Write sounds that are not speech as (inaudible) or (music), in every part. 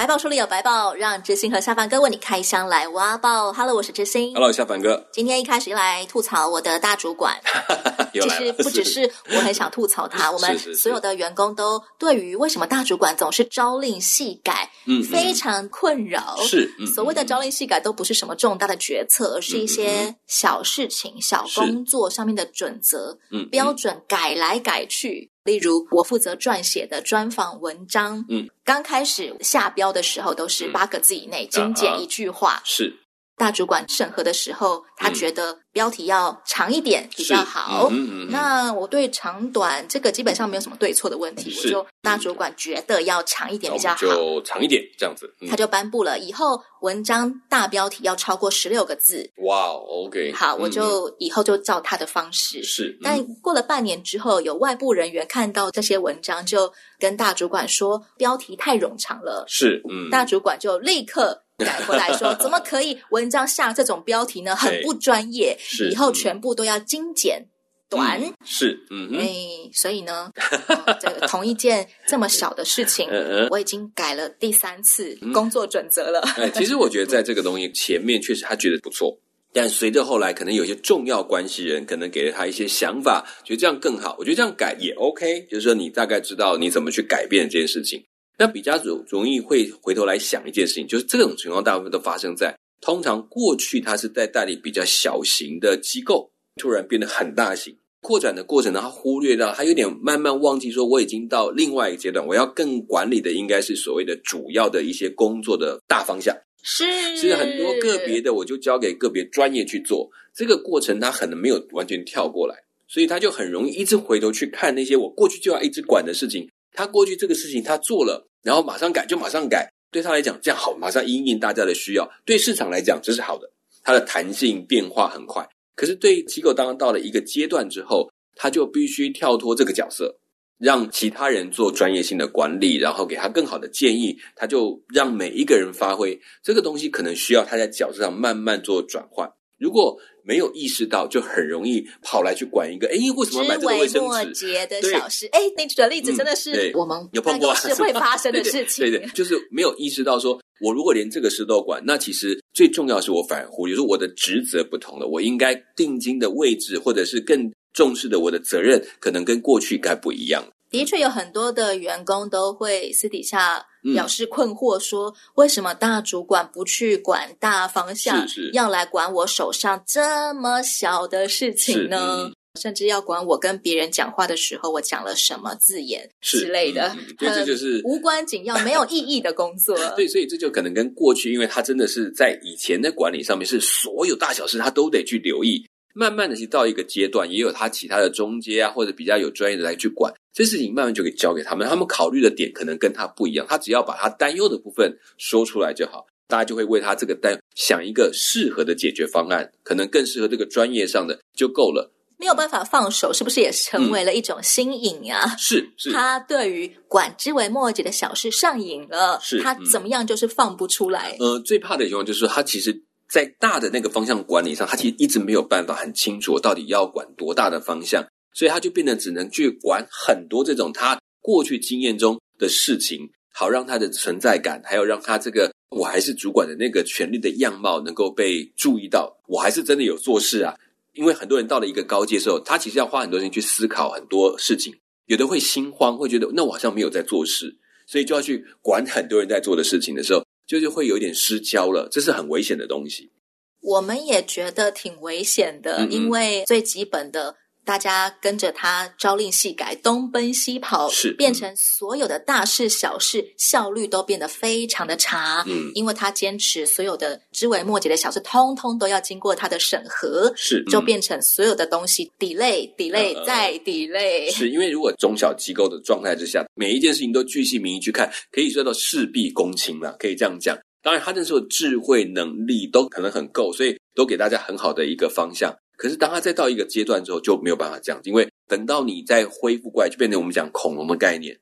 白宝书里有白宝，让知心和下凡哥为你开箱来挖宝。Hello，我是知心。Hello，下凡哥，今天一开始来吐槽我的大主管，(laughs) 其实不只是我很想吐槽他，(laughs) 我们所有的员工都对于为什么大主管总是朝令夕改，嗯嗯非常困扰。是嗯所谓的嗯朝令夕改，都不是什么重大的决策，而是一嗯些小事情、小工作上面的准则、嗯标准改来改去。例如，我负责撰写的专访文章，嗯，刚开始下标的时候都是嗯。八个字以内，精简一句话。是大主管审核的时候，他嗯觉得标题要长一点比较好。嗯嗯嗯嗯那我对长短这个基本上没有什么对错的问题，我是就大主管觉得要长一点比较好。就长一点这样子。嗯他就颁布了，以后文章大标题要超过十六个字。哇哦，OK，好，我嗯就以后就照他的方式。是，嗯但过了半年之后，有外部人员看到这些文章，就跟大主管说标题太冗长了。是嗯大主管就立刻改过来说：“ (laughs) 怎么可以文章下这种标题呢？很不专业，是以后全部都要精简短。嗯是嗯哎哼，所以呢，呃这个同一件这么小的事情，(laughs) 嗯嗯我已经改了第三次工作准则了。(laughs) 哎，其实我觉得在这个东西前面确实他觉得不错，但随着后来可能有些重要关系人可能给了他一些想法，觉得这样更好。我觉得这样改也 OK，就是说你大概知道你怎么去改变这件事情。那比较容容易会回头来想一件事情，就是这种情况大部分都发生在通常过去他是在代理比较小型的机构，突然变得很大型。扩展的过程呢，他忽略到，他有点慢慢忘记说，我已经到另外一个阶段，我要更管理的应该是所谓的主要的一些工作的大方向。是是很多个别的，我就交给个别专业去做。这个过程他可能没有完全跳过来，所以他就很容易一直回头去看那些我过去就要一直管的事情。他过去这个事情他做了，然后马上改就马上改，对他来讲这样好，马上因应大家的需要。对市场来讲这是好的，它的弹性变化很快。可是对机构，当到了一个阶段之后，他就必须跳脱这个角色，让其他人做专业性的管理，然后给他更好的建议，他就让每一个人发挥这个东西，可能需要他在角色上慢慢做转换。如果没有意识到，就很容易跑来去管一个，哎，为什么要买这个卫生纸？节的对小事。哎，你举的例子嗯真的是我们有碰过啊办公室会发生的事情。(laughs) 对对，就是没有意识到说，我如果连这个事都管，那其实最重要的是我反而忽略，说我的职责不同了，我应该定睛的位置，或者是更重视的我的责任，可能跟过去该不一样。的确有很多的员工都会私底下嗯表示困惑说，为什么大主管不去管大方向，是是要来管我手上这么小的事情呢？甚至要管我跟别人讲话的时候，我讲了什么字眼之类的，这就是很无关紧要、没有意义的工作。(laughs) 对，所以这就可能跟过去，因为他真的是在以前的管理上面，是所有大小事他都得去留意。慢慢的，其实到一个阶段，也有他其他的中介啊，或者比较有专业的来去管这事情，慢慢就给交给他们。他们考虑的点可能跟他不一样，他只要把他担忧的部分说出来就好，大家就会为他这个担想一个适合的解决方案，可能更适合这个专业上的就够了。没有办法放手，是不是也成为了一种新瘾啊？是是，他对于管之为末节的小事上瘾了，他是嗯怎么样就是放不出来。呃，最怕的情况就是，他其实，在大的那个方向管理上，他其实一直没有办法很清楚到底要管多大的方向，所以他就变得只能去管很多这种他过去经验中的事情，好让他的存在感，还有让他这个我还是主管的那个权力的样貌能够被注意到，我还是真的有做事啊。因为很多人到了一个高阶的时候，他其实要花很多时间去思考很多事情，有的会心慌，会觉得那我好像没有在做事，所以就要去管很多人在做的事情的时候，就是会有一点失焦了，这是很危险的东西。我们也觉得挺危险的，嗯嗯因为最基本的，大家跟着他朝令夕改，东奔西跑，是变成所有的大事小事效率都变得非常的差。嗯因为他坚持所有的枝微末节的小事，通通都要经过他的审核，是嗯就变成所有的东西 delay delay、呃再 delay。是因为如果中小机构的状态之下，每一件事情都巨细靡遗去看，可以说到事必躬亲了，可以这样讲。当然，他那时候智慧能力都可能很够，所以都给大家很好的一个方向。可是当他再到一个阶段之后，就没有办法这样，因为等到你再恢复过来，就变成我们讲恐龙的概念，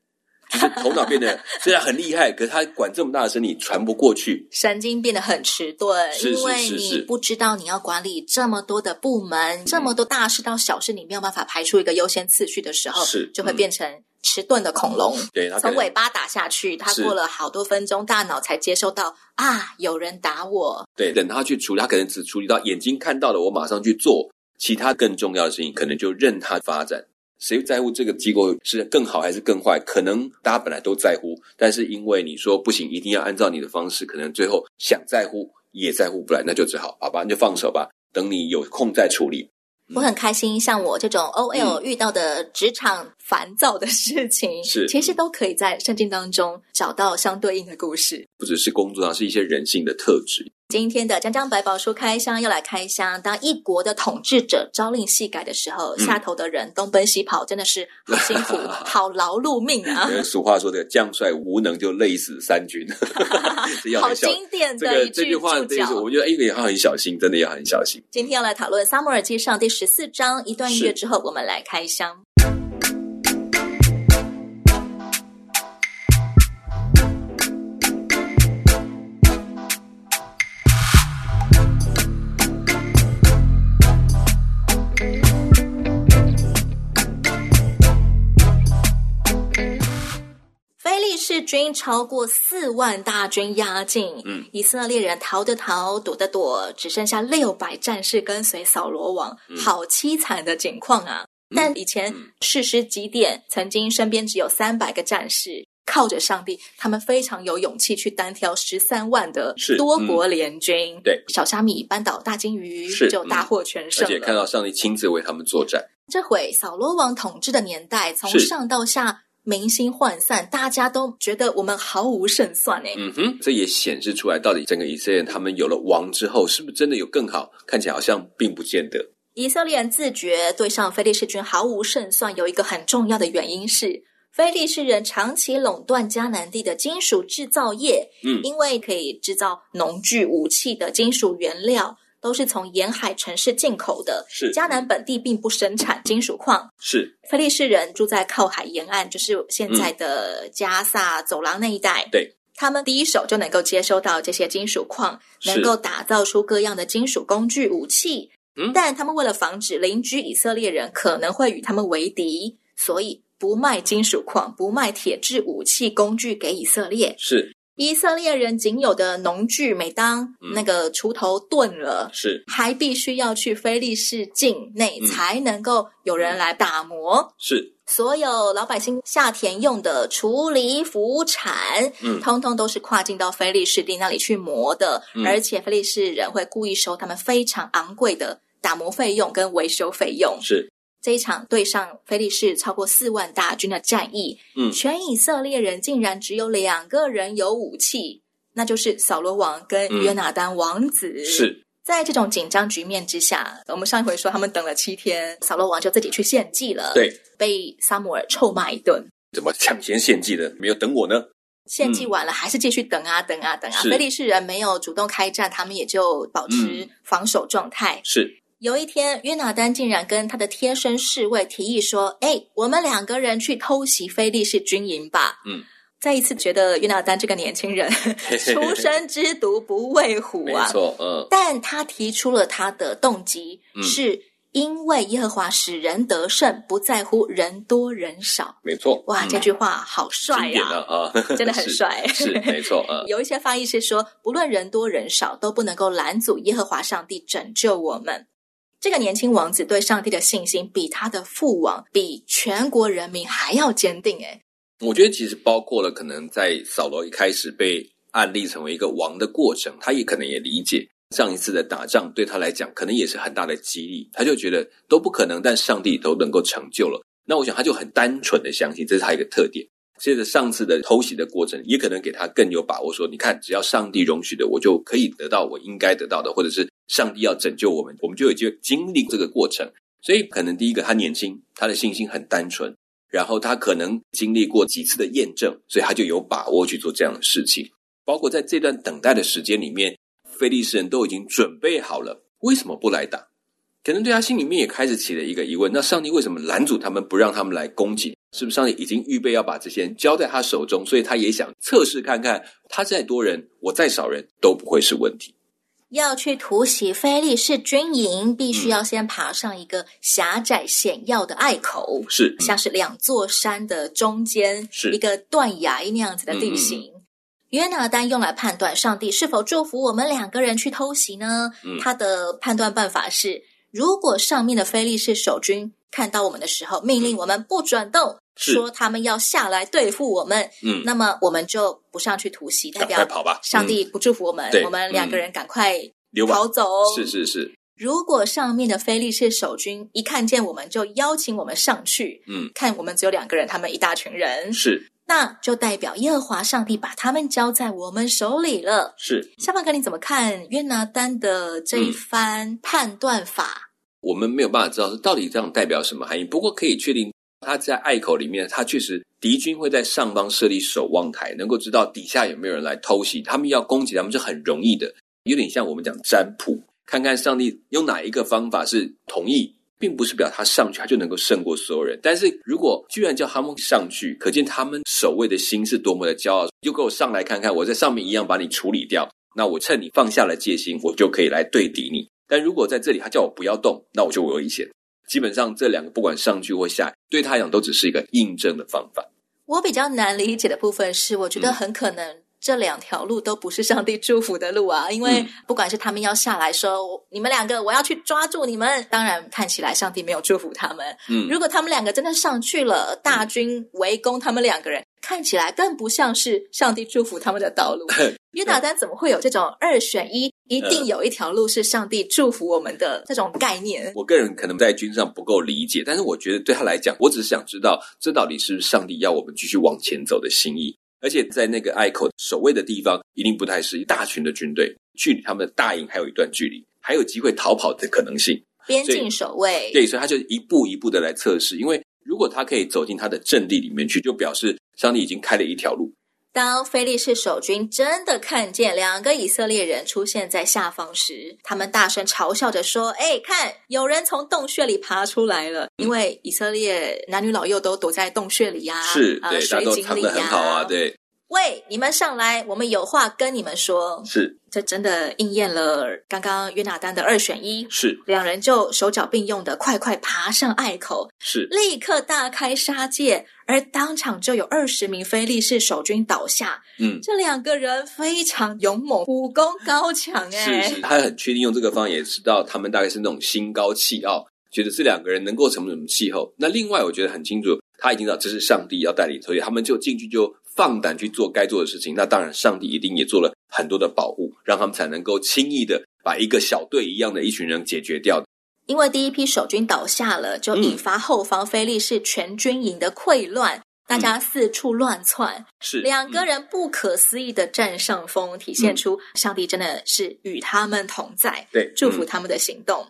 就是头脑变得 (laughs) 虽然很厉害，可是他管这么大的身体传不过去，神经变得很迟钝，是是因为你不知道你要管理这么多的部门，这么多大事到小事，你没有办法排出一个优先次序的时候，是就会嗯变成迟钝的恐龙。对，他从尾巴打下去，他过了好多分钟，大脑才接收到啊，有人打我。对，等他去处理，他可能只处理到眼睛看到了，我马上去做，其他更重要的事情，可能就任他发展。谁在乎这个机构是更好还是更坏？可能大家本来都在乎，但是因为你说不行，一定要按照你的方式，可能最后想在乎也在乎不来，那就只好好吧，那就放手吧，等你有空再处理。我很开心，像我这种 OL 遇到的职场烦躁的事情，嗯是其实都可以在圣经当中找到相对应的故事。不只是工作上，是一些人性的特质。今天的江江百宝书开箱要来开箱，当一国的统治者朝令夕改的时候，嗯下头的人东奔西跑，真的是好辛苦，(laughs) 好劳碌命啊俗话说的“将帅无能，就累死三军”，(laughs) 好。经典这的一句个这句话，注这个。我觉得一个也要很小心，真的要很小心。今天要来讨论《撒母耳记上》第十四章，一段音乐之后，我们来开箱。军超过四万大军压境，嗯，以色列人逃的逃，躲的躲，只剩下六百战士跟随扫罗王，好凄惨的景况啊！但以前嗯士师几点曾经身边只有三百个战士，靠着上帝，他们非常有勇气去单挑十三万的多国联军。对小虾米扳倒大金鱼，是就大获全胜了。而且看到上帝亲自为他们作战，这回扫罗王统治的年代，从上到下民心涣散，大家都觉得我们毫无胜算哎。嗯哼，这也显示出来，到底整个以色列人他们有了王之后，是不是真的有更好？看起来好像并不见得。以色列人自觉对上非利士军毫无胜算，有一个很重要的原因是，非利士人长期垄断迦南地的金属制造业，嗯因为可以制造农具、武器的金属原料都是从沿海城市进口的，是迦南本地并不生产金属矿。是，菲利士人住在靠海沿岸，就是现在的加萨走廊那一带。嗯对，他们第一手就能够接收到这些金属矿，能够打造出各样的金属工具、武器。嗯但他们为了防止邻居以色列人可能会与他们为敌，所以不卖金属矿，不卖铁制武器工具给以色列。是以色列人仅有的农具，每当嗯。那个锄头钝了，是。还必须要去非利士境内嗯。才能够有人来打磨。是，所有老百姓下田用的锄犁、斧铲，嗯。通通都是跨境到非利士地那里去磨的，嗯。而且非利士人会故意收他们非常昂贵的打磨费用跟维修费用。是，这一场对上菲利士超过四万大军的战役，嗯全以色列人竟然只有两个人有武器，那就是扫罗王跟嗯约拿丹王子。是，在这种紧张局面之下，我们上一回说他们等了七天，扫罗王就自己去献祭了，，对，被撒母耳臭骂一顿。怎么抢先献祭的？没有等我呢？献祭完了，还是继续等啊等啊等啊。是非利士人没有主动开战，他们也就保持嗯防守状态。是，有一天，约拿丹竟然跟他的贴身侍卫提议说：“哎，我们两个人去偷袭菲利士军营吧。”嗯，再一次觉得约拿丹这个年轻人 (laughs) 出生之犊不畏虎啊。没错，嗯，但他提出了他的动机，嗯是因为耶和华使人得胜，不在乎人多人少。没错。哇，嗯这句话好帅呀啊！啊，(laughs) 真的很帅是没错，嗯，(laughs) 有一些翻译是说，不论人多人少，都不能够拦阻耶和华上帝拯救我们。这个年轻王子对上帝的信心，比他的父王，比全国人民还要坚定。诶我觉得其实包括了可能在扫罗一开始被案例成为一个王的过程，他也可能也理解上一次的打仗对他来讲，可能也是很大的激励。他就觉得都不可能，但上帝都能够成就了。那我想他就很单纯的相信，这是他一个特点。接着上次的偷袭的过程，也可能给他更有把握说，你看，只要上帝容许的，我就可以得到我应该得到的，或者是上帝要拯救我们，我们就有机会经历这个过程。所以可能第一个，他年轻，他的信心很单纯。然后他可能经历过几次的验证，所以他就有把握去做这样的事情。包括在这段等待的时间里面，菲利士人都已经准备好了，为什么不来打？可能对他心里面也开始起了一个疑问：那上帝为什么拦阻他们，不让他们来攻击？是不是上帝已经预备要把这些人交在他手中？所以他也想测试看看，他再多人，我再少人都不会是问题。要去突袭菲利士军营，必须要先爬上一个狭窄险要的隘口，是像是两座山的中间，是。一个断崖那样子的地形。约拿丹用来判断上帝是否祝福我们两个人去偷袭呢？嗯。他的判断办法是：如果上面的菲利士守军看到我们的时候，命令我们不准动，是说他们要下来对付我们，嗯，那么我们就不上去突袭，代表跑吧，上帝不祝福我们，对。我们两个人赶快逃走。是是是，如果上面的菲利士守军一看见我们，就邀请我们上去，嗯，看我们只有两个人，他们一大群人，是。那就代表耶和华上帝把他们交在我们手里了。是，下半哥，你怎么看约拿丹的这一番判断法？我们没有办法知道是到底这样代表什么含义。不过可以确定，他在隘口里面，他确实敌军会在上方设立守望台，能够知道底下有没有人来偷袭，他们要攻击他们是很容易的，有点像我们讲占卜，看看上帝用哪一个方法是同意。并不是表他上去他就能够胜过所有人，但是如果居然叫他们上去，可见他们守卫的心是多么的骄傲。就给我上来看看，我在上面一样把你处理掉。那我趁你放下了戒心，我就可以来对敌你。但如果在这里他叫我不要动，那我就危险。基本上这两个不管上去或下，对他来讲都只是一个印证的方法。我比较难理解的部分是，我觉得很可能。这两条路都不是上帝祝福的路啊！因为不管是他们要下来说你们两个，我要去抓住你们，当然看起来上帝没有祝福他们。嗯，如果他们两个真的上去了，大军围攻他们两个人，看起来更不像是上帝祝福他们的道路。约拿丹怎么会有这种二选一，一定有一条路是上帝祝福我们的这种概念？我个人可能在军上不够理解，但是我觉得对他来讲，我只是想知道这到底是不是上帝要我们继续往前走的心意。而且在那个隘口守卫的地方，一定不太是一大群的军队，距离他们的大营还有一段距离，还有机会逃跑的可能性。边境守卫，对，所以他就一步一步的来测试。因为如果他可以走进他的阵地里面去，就表示上帝已经开了一条路。当菲利士守军真的看见两个以色列人出现在下方时，他们大声嘲笑着说：“哎，看，有人从洞穴里爬出来了！因为以色列男女老幼都躲在洞穴里呀、啊，是对，呃、水井里呀、很好啊，对，喂，你们上来，我们有话跟你们说。是这真的应验了刚刚约纳丹的二选一，是两人就手脚并用的快快爬上隘口，是，立刻大开杀戒，而当场就有二十名非利士守军倒下。嗯，这两个人非常勇猛，武功高强、哎，是是，他很确定用这个方法，也知道他们大概是那种心高气傲，觉得这两个人能够成为什么气候。那另外，我觉得很清楚，他已经知道这是上帝要带领，所以他们就进去就放胆去做该做的事情。那当然，上帝一定也做了很多的保护，让他们才能够轻易的把一个小队一样的一群人解决掉。因为第一批守军倒下了，就引发后方菲利士全军营的溃乱。大家四处乱窜，是两个人不可思议的占上风，体现出上帝真的是与他们同在，对，祝福他们的行动。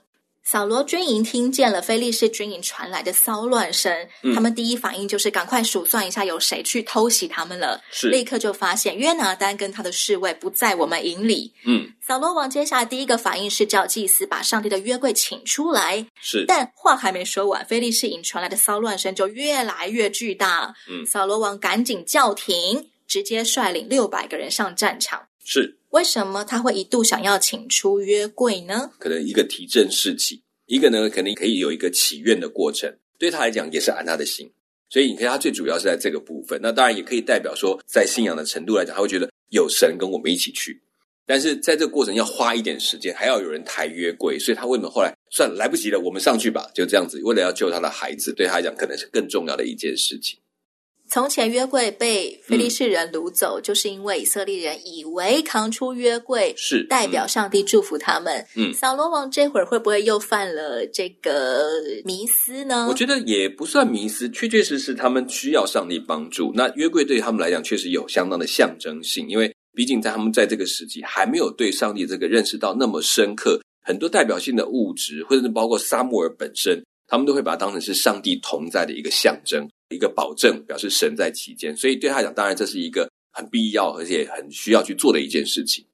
扫罗军营听见了菲利士军营传来的骚乱声，嗯他们第一反应就是赶快数算一下有谁去偷袭他们了。是立刻就发现约拿丹跟他的侍卫不在我们营里。嗯，扫罗王接下来第一个反应是叫祭司把上帝的约柜请出来，是，但话还没说完，菲利士营传来的骚乱声就越来越巨大。嗯扫罗王赶紧叫停，直接率领六百个人上战场。是为什么他会一度想要请出约柜呢？可能一个提振士气，一个呢肯定可以有一个祈愿的过程，对他来讲也是安他的心。所以你看，他最主要是在这个部分。那当然也可以代表说，在信仰的程度来讲，他会觉得有神跟我们一起去。但是在这个过程要花一点时间，还要有人抬约柜，所以他为什么后来算了来不及了，我们上去吧，就这样子，为了要救他的孩子，对他来讲可能是更重要的一件事情。从前约柜被非利士人掳走，就是因为以色列人以为扛出约柜是代表上帝祝福他们。嗯扫罗王这会儿会不会又犯了这个迷思呢？我觉得也不算迷思，确确实实他们需要上帝帮助。那约柜对他们来讲确实有相当的象征性，因为毕竟在他们在这个时期还没有对上帝这个认识到那么深刻，很多代表性的物质，或者是包括撒母耳本身，他们都会把它当成是上帝同在的一个象征、一个保证，表示神在其间。所以对他来讲，当然这是一个很必要而且很需要去做的一件事情。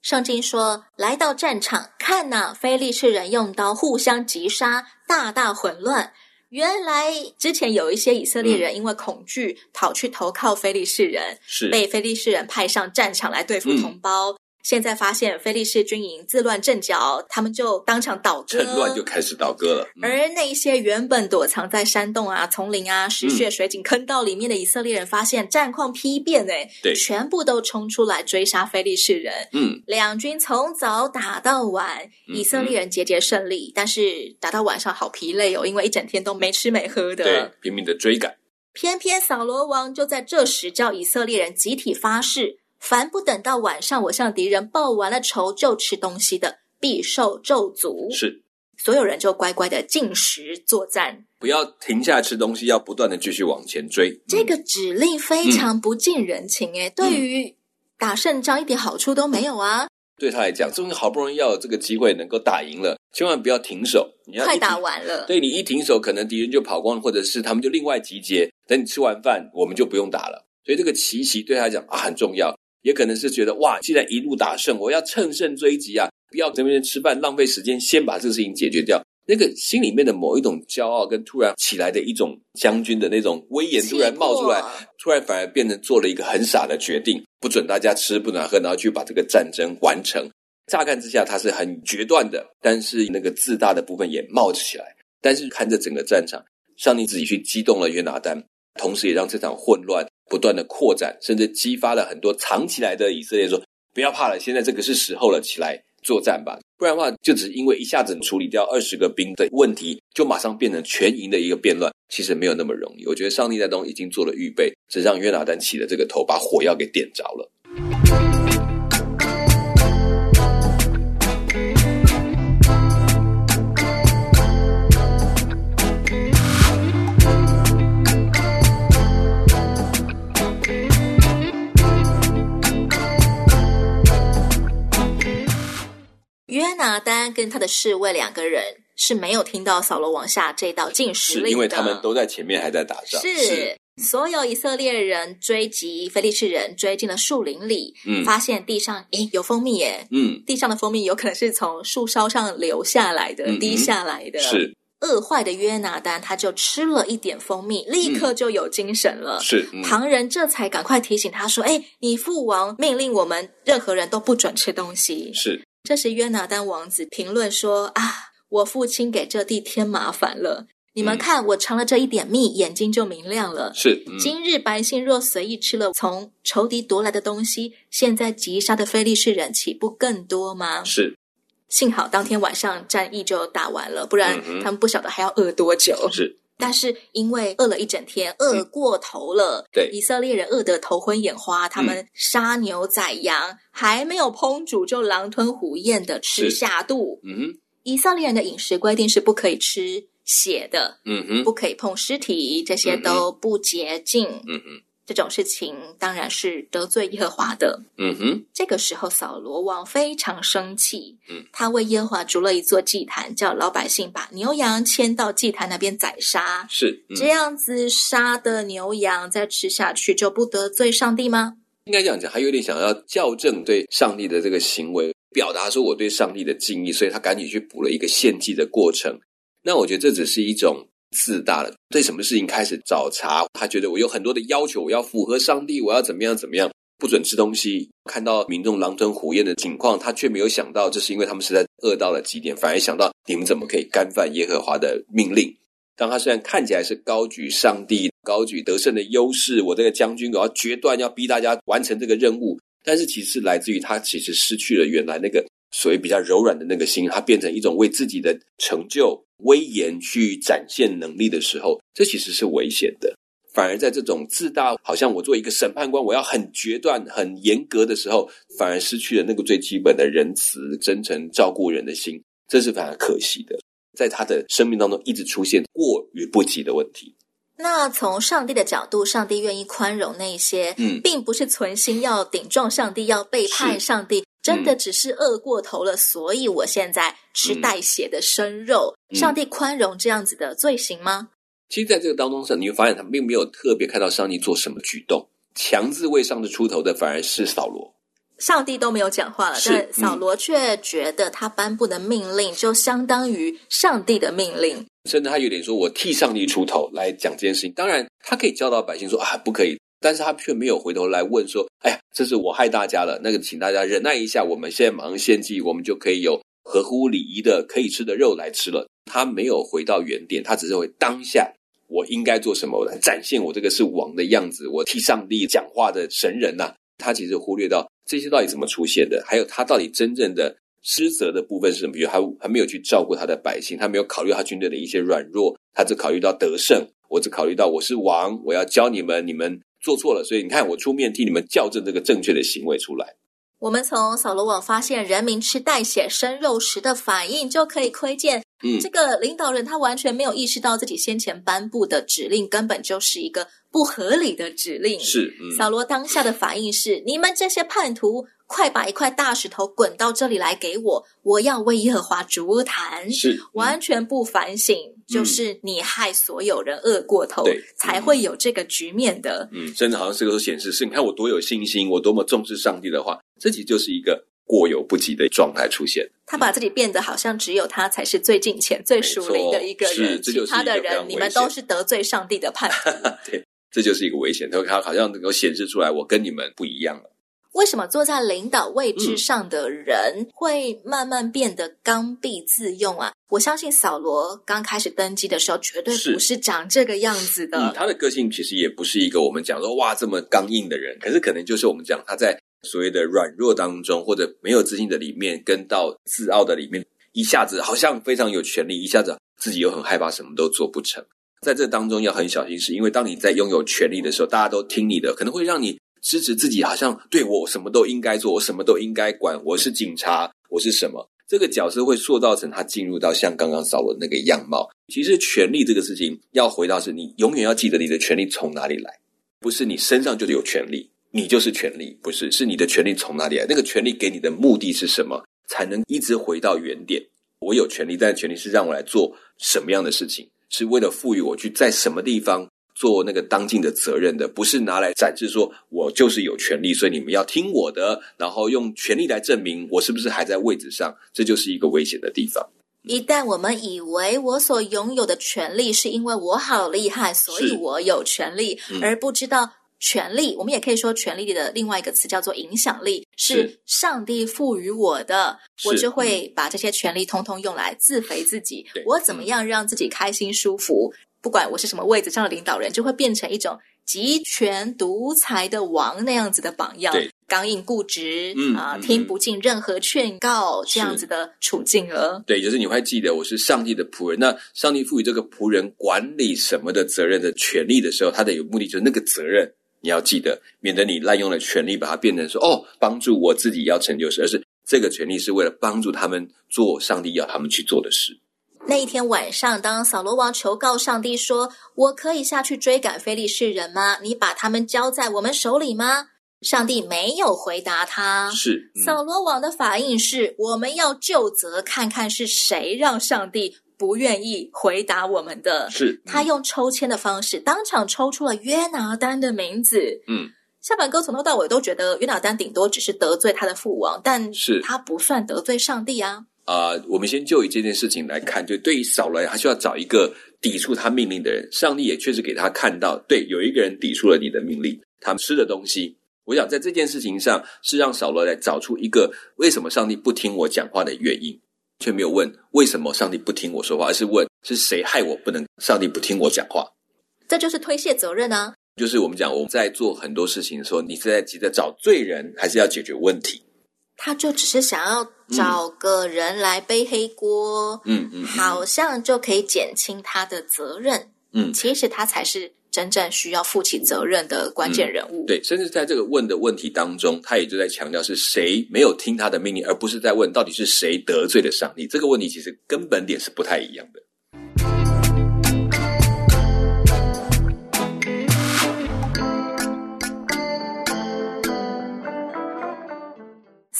圣经说：“来到战场，看呐，非利士人用刀互相击杀，大大混乱。”原来之前有一些以色列人因为恐惧跑去投靠非利士人，是被非利士人派上战场来对付同胞。现在发现菲利士军营自乱阵脚，他们就当场倒戈，趁乱就开始倒戈了。而那些原本躲藏在山洞啊、丛林啊、石穴、水井、坑道里面的以色列人，发现战况批变，哎，对，全部都冲出来追杀菲利士人。嗯，两军从早打到晚，以色列人节节胜利，但是打到晚上好疲累哦，因为一整天都没吃没喝的，对，拼命的追赶。偏偏扫罗王就在这时叫以色列人集体发誓。凡不等到晚上，我向敌人报完了仇就吃东西的，必受咒诅。是，所有人就乖乖的进食作战，不要停下吃东西，要不断的继续往前追。这个指令非常不近人情，诶，对于打胜仗一点好处都没有啊。对他来讲，终于好不容易要有这个机会能够打赢了，千万不要停手。你要快打完了，对你一停手，可能敌人就跑光，或者是他们就另外集结，等你吃完饭，我们就不用打了。所以这个奇袭对他来讲啊很重要。也可能是觉得哇，既然一路打胜，我要乘胜追击啊！不要这边吃饭浪费时间，先把这个事情解决掉。那个心里面的某一种骄傲，跟突然起来的一种将军的那种威严，突然冒出来，突然反而变成做了一个很傻的决定，不准大家吃，不准喝，然后去把这个战争完成。乍看之下他是很决断的，但是那个自大的部分也冒起来。但是看着整个战场，上帝自己去激动了约拿丹，同时也让这场混乱。不断的扩展，甚至激发了很多藏起来的以色列说：“不要怕了，现在这个是时候了，起来作战吧！不然的话，就只因为一下子处理掉二十个兵的问题，就马上变成全营的一个变乱，其实没有那么容易。我觉得上帝在东已经做了预备，只让约拿丹起了这个头，把火药给点着了。”约拿丹跟他的侍卫两个人是没有听到扫罗王下这道禁食令的，因为他们都在前面还在打仗。是所有以色列人追击非利士人，追进了树林里，嗯，发现地上诶有蜂蜜耶，嗯，地上的蜂蜜有可能是从树梢上流下来的，滴下来的。是饿坏的约拿丹，他就吃了一点蜂蜜，立刻就有精神了。是旁人这才赶快提醒他说：“哎，你父王命令我们任何人都不准吃东西。”是。这时，约拿丹王子评论说：“啊，我父亲给这地添麻烦了。你们看，我尝了这一点蜜，眼睛就明亮了。是，今日百姓若随意吃了从仇敌夺来的东西，现在击杀的非利士人岂不更多吗？是。幸好当天晚上战役就打完了，不然他们不晓得还要饿多久。是。但是因为饿了一整天，饿过头了，对以色列人饿得头昏眼花，他们杀牛宰羊还没有烹煮，就狼吞虎咽的吃下肚。嗯哼，以色列人的饮食规定是不可以吃血的，嗯哼，不可以碰尸体，这些都不洁净。嗯哼。这种事情当然是得罪耶和华的。嗯哼，这个时候扫罗王非常生气。嗯，他为耶和华筑了一座祭坛，叫老百姓把牛羊牵到祭坛那边宰杀。是这样子杀的牛羊再吃下去，就不得罪上帝吗？应该这样讲，还有点想要校正对上帝的这个行为，表达说我对上帝的敬意，所以他赶紧去补了一个献祭的过程。那我觉得这只是一种。自大了，对什么事情开始找茬？他觉得我有很多的要求，我要符合上帝，我要怎么样怎么样，不准吃东西。看到民众狼吞虎咽的情况，他却没有想到这是因为他们实在饿到了极点，反而想到你们怎么可以干犯耶和华的命令？当他虽然看起来是高举上帝、高举得胜的优势，我这个将军我要决断，要逼大家完成这个任务，但是其实来自于他其实失去了原来那个所谓比较柔软的那个心，它变成一种为自己的成就。威严去展现能力的时候，这其实是危险的。反而在这种自大，好像我做一个审判官，我要很决断、很严格的时候，反而失去了那个最基本的仁慈、真诚、照顾人的心，这是非常可惜的。在他的生命当中，一直出现过于不及的问题。那从上帝的角度，上帝愿意宽容那些，嗯，并不是存心要顶撞上帝，要背叛上帝。真的只是饿过头了，所以我现在吃带血的生肉。上帝宽容这样子的罪行吗？其实，在这个当中上，你会发现他并没有特别看到上帝做什么举动，强制为上帝出头的反而是扫罗。上帝都没有讲话了，是但扫罗却觉得他颁布的命令就相当于上帝的命令。甚至他有点说：“我替上帝出头来讲这件事情。”当然，他可以教导百姓说：“啊，不可以。”但是他却没有回头来问说：“哎呀，这是我害大家了，那个请大家忍耐一下，我们现在马上献祭，我们就可以有合乎礼仪的可以吃的肉来吃了。”他没有回到原点，他只是为当下我应该做什么我来展现我这个是王的样子，我替上帝讲话的神人呐、他其实忽略到这些到底怎么出现的，还有他到底真正的失责的部分是什么？比如他还没有去照顾他的百姓，他没有考虑他军队的一些软弱，他只考虑到得胜，我只考虑到我是王，我要教你们，你们做错了，所以你看我出面替你们校正这个正确的行为出来。我们从扫罗网发现人民吃带血生肉时的反应，就可以窥见，嗯这个领导人他完全没有意识到自己先前颁布的指令根本就是一个不合理的指令。是，嗯，扫罗当下的反应是：你们这些叛徒，快把一块大石头滚到这里来给我，我要为耶和华烛坛。是，嗯完全不反省，就是你害所有人饿过头对，才会有这个局面的。嗯，甚至好像这个时候显示是，你看我多有信心，我多么重视上帝的话，这其实就是一个过犹不及的状态出现。他把自己变得好像只有他才是最近前、最属灵的一个是人，这就是其他的人你们都是得罪上帝的叛徒。(laughs) 对，这就是一个危险，他他好像能够显示出来，我跟你们不一样了。为什么坐在领导位嗯置上的人会慢慢变得刚愎自用啊？我相信扫罗刚开始登基的时候，绝对不是长这个样子的。嗯，他的个性其实也不是一个我们讲说哇这么刚硬的人，可是可能就是我们讲他在所谓的软弱当中，或者没有自信的里面，跟到自傲的里面，一下子好像非常有权利，一下子自己又很害怕，什么都做不成。在这当中要很小心，是因为当你在拥有权力的时候，大家都听你的，可能会让你支持自己，好像对我什么都应该做，我什么都应该管，我是警察，我是什么？这个角色会塑造成他进入到像刚刚扫罗那个样貌。其实权力这个事情，要回到是你永远要记得你的权利从哪里来，不是你身上就有权利，你就是权利，不是是你的权利从哪里来？那个权利给你的目的是什么？才能一直回到原点。我有权利，但权利是让我来做什么样的事情？是为了赋予我去在什么地方做那个当尽的责任的，不是拿来展示说我就是有权利，所以你们要听我的，然后用权利来证明我是不是还在位置上，这就是一个危险的地方。一旦我们以为我所拥有的权利是因为我好厉害，所以我有权利，嗯而不知道权利，我们也可以说权利的另外一个词叫做影响力，是是上帝赋予我的，我就会把这些权利通通用来自肥自己。我怎么样让自己开心舒服？不管我是什么位置上的领导人，就会变成一种集权独裁的王那样子的榜样对，刚硬固执嗯啊，嗯听不进任何劝告这样子的处境了。对，就是你会记得我是上帝的仆人。那上帝赋予这个仆人管理什么的责任的权利的时候，他的有目的就是那个责任你要记得，免得你滥用了权力，把它变成说哦，帮助我自己要成就事，而是这个权利是为了帮助他们做上帝要他们去做的事。那一天晚上，当扫罗王求告上帝说：“我可以下去追赶非利士人吗？你把他们交在我们手里吗？”上帝没有回答他。是，嗯扫罗王的反应是：我们要就责，看看是谁让上帝不愿意回答我们的。是，他用抽签的方式，当场抽出了约拿丹的名字。嗯，下半哥从头到尾都觉得约拿丹顶多只是得罪他的父王，但是他不算得罪上帝啊。啊、我们先就以这件事情来看，就对于扫罗来，他需要找一个抵触他命令的人。上帝也确实给他看到，对，有一个人抵触了你的命令，他吃的东西。我想在这件事情上，是让扫罗来找出一个为什么上帝不听我讲话的原因，却没有问为什么上帝不听我说话，而是问是谁害我不能上帝不听我讲话。这就是推卸责任啊。就是我们讲我们在做很多事情的时候，你是在急着找罪人，还是要解决问题？他就只是想要找个人来背黑锅，嗯嗯，嗯好像就可以减轻他的责任。嗯其实他才是真正需要负起责任的关键人物。对，甚至在这个问的问题当中，他也就在强调是谁没有听他的命令，而不是在问到底是谁得罪了上帝。这个问题其实根本点是不太一样的。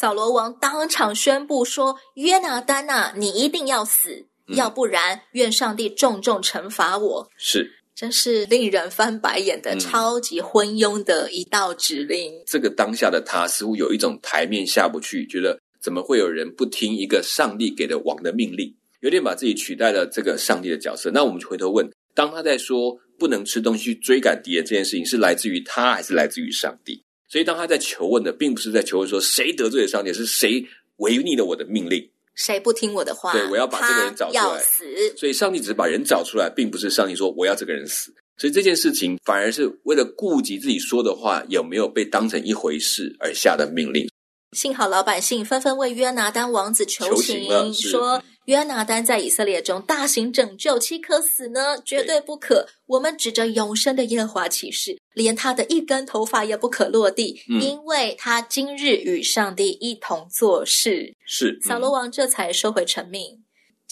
扫罗王当场宣布说：“约拿丹呐、你一定要死，嗯要不然愿上帝重重惩罚我。”是，真是令人翻白眼的嗯超级昏庸的一道指令。这个当下的他似乎有一种台面下不去，觉得怎么会有人不听一个上帝给的王的命令，有点把自己取代了这个上帝的角色。那我们就回头问，当他在说不能吃东西去追赶敌人这件事情，是来自于他还是来自于上帝？所以当他在求问的，并不是在求问说谁得罪了上帝，是谁违逆了我的命令。谁不听我的话，对我要把这个人找出来要死。所以上帝只是把人找出来，并不是上帝说我要这个人死。所以这件事情反而是为了顾及自己说的话有没有被当成一回事而下的命令。幸好老百姓纷纷为约拿丹王子求求情，说约拿丹在以色列中大行拯救，岂可死呢？绝对不可！我们指着永生的耶和华起誓，连他的一根头发也不可落地，嗯因为他今日与上帝一同做事。是扫罗王这才收回成命。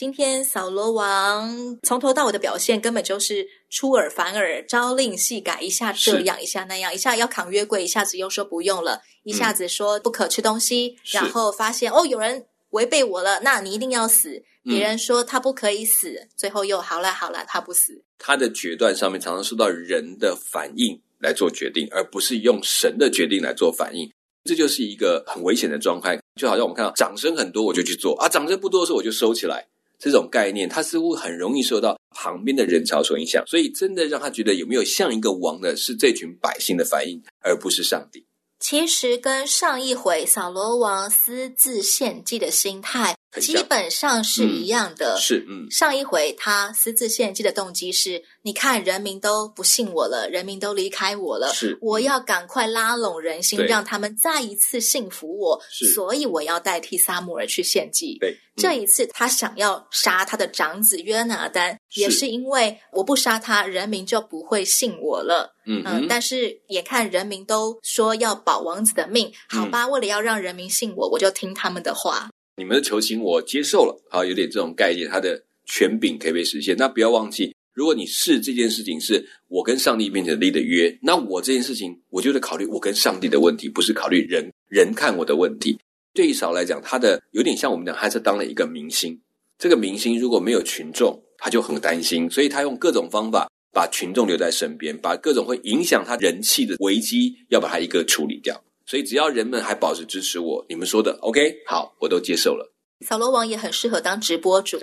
今天扫罗王从头到尾的表现根本就是出尔反尔，朝令夕改，一下这是样，一下那样，一下要扛约柜，一下子又说不用了，一下子说不可吃东西，是然后发现哦有人违背我了，那你一定要死。嗯别人说他不可以死，最后又好了好了，他不死。他的决断上面常常受到人的反应来做决定，而不是用神的决定来做反应。这就是一个很危险的状态，就好像我们看到掌声很多我就去做啊，掌声不多的时候我就收起来。这种概念，他似乎很容易受到旁边的人潮所影响，所以真的让他觉得有没有像一个王的是这群百姓的反应，而不是上帝。其实跟上一回扫罗王私自献祭的心态基本上是一样的。是，嗯，上一回他私自献祭的动机是：你看人民都不信我了，人民都离开我了，是我要赶快拉拢人心，让他们再一次信服我，所以我要代替撒母耳去献祭。对，这嗯一次他想要杀他的长子约拿丹，是。也是因为我不杀他，人民就不会信我了。嗯，但是眼看人民都说要保王子的命，好嗯吧，为了要让人民信我，我就听他们的话。你们的求情我接受了，好，有点这种概念，它的权柄可以被实现。那不要忘记，如果你是这件事情是我跟上帝面前立的约，那我这件事情我就得考虑我跟上帝的问题，不是考虑人人看我的问题。对于扫来讲，他的有点像我们讲，他是当了一个明星。这个明星如果没有群众，他就很担心，所以他用各种方法把群众留在身边，把各种会影响他人气的危机要把它一个处理掉。所以只要人们还保持支持我，你们说的 OK 好，我都接受了。扫罗王也很适合当直播主，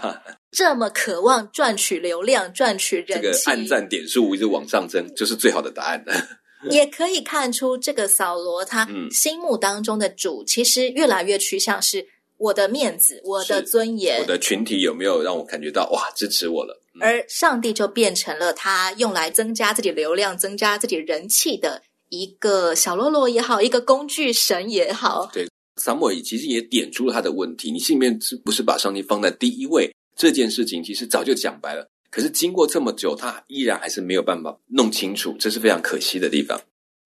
(laughs) 这么渴望赚取流量、赚取人气，这个按赞点数一直往上增，就是最好的答案。(laughs) 也可以看出这个扫罗他嗯心目当中的主，其实越来越趋向是我的面子、我的尊严我，的群体有没有让我感觉到哇支持我了？嗯而上帝就变成了他用来增加自己流量、增加自己人气的一个小喽啰也好，一个工具神也好。对，萨摩尔其实也点出了他的问题，你心里面是不是把上帝放在第一位？这件事情其实早就讲白了，可是经过这么久，他依然还是没有办法弄清楚，这是非常可惜的地方。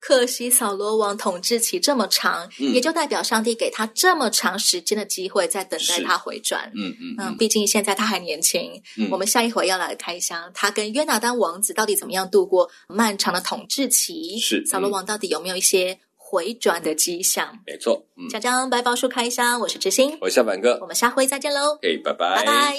可惜扫罗王统治期这么长，嗯也就代表上帝给他这么长时间的机会，在等待他回转。嗯嗯嗯，毕竟现在他还年轻。嗯我们下一回要来开箱，他跟约拿丹王子到底怎么样度过漫长的统治期？是扫罗王到底有没有一些回转的迹象？没错，嗯，讲讲百宝书开箱，我是知心，我是夏凡哥我，们下回再见喽，哎，拜拜拜。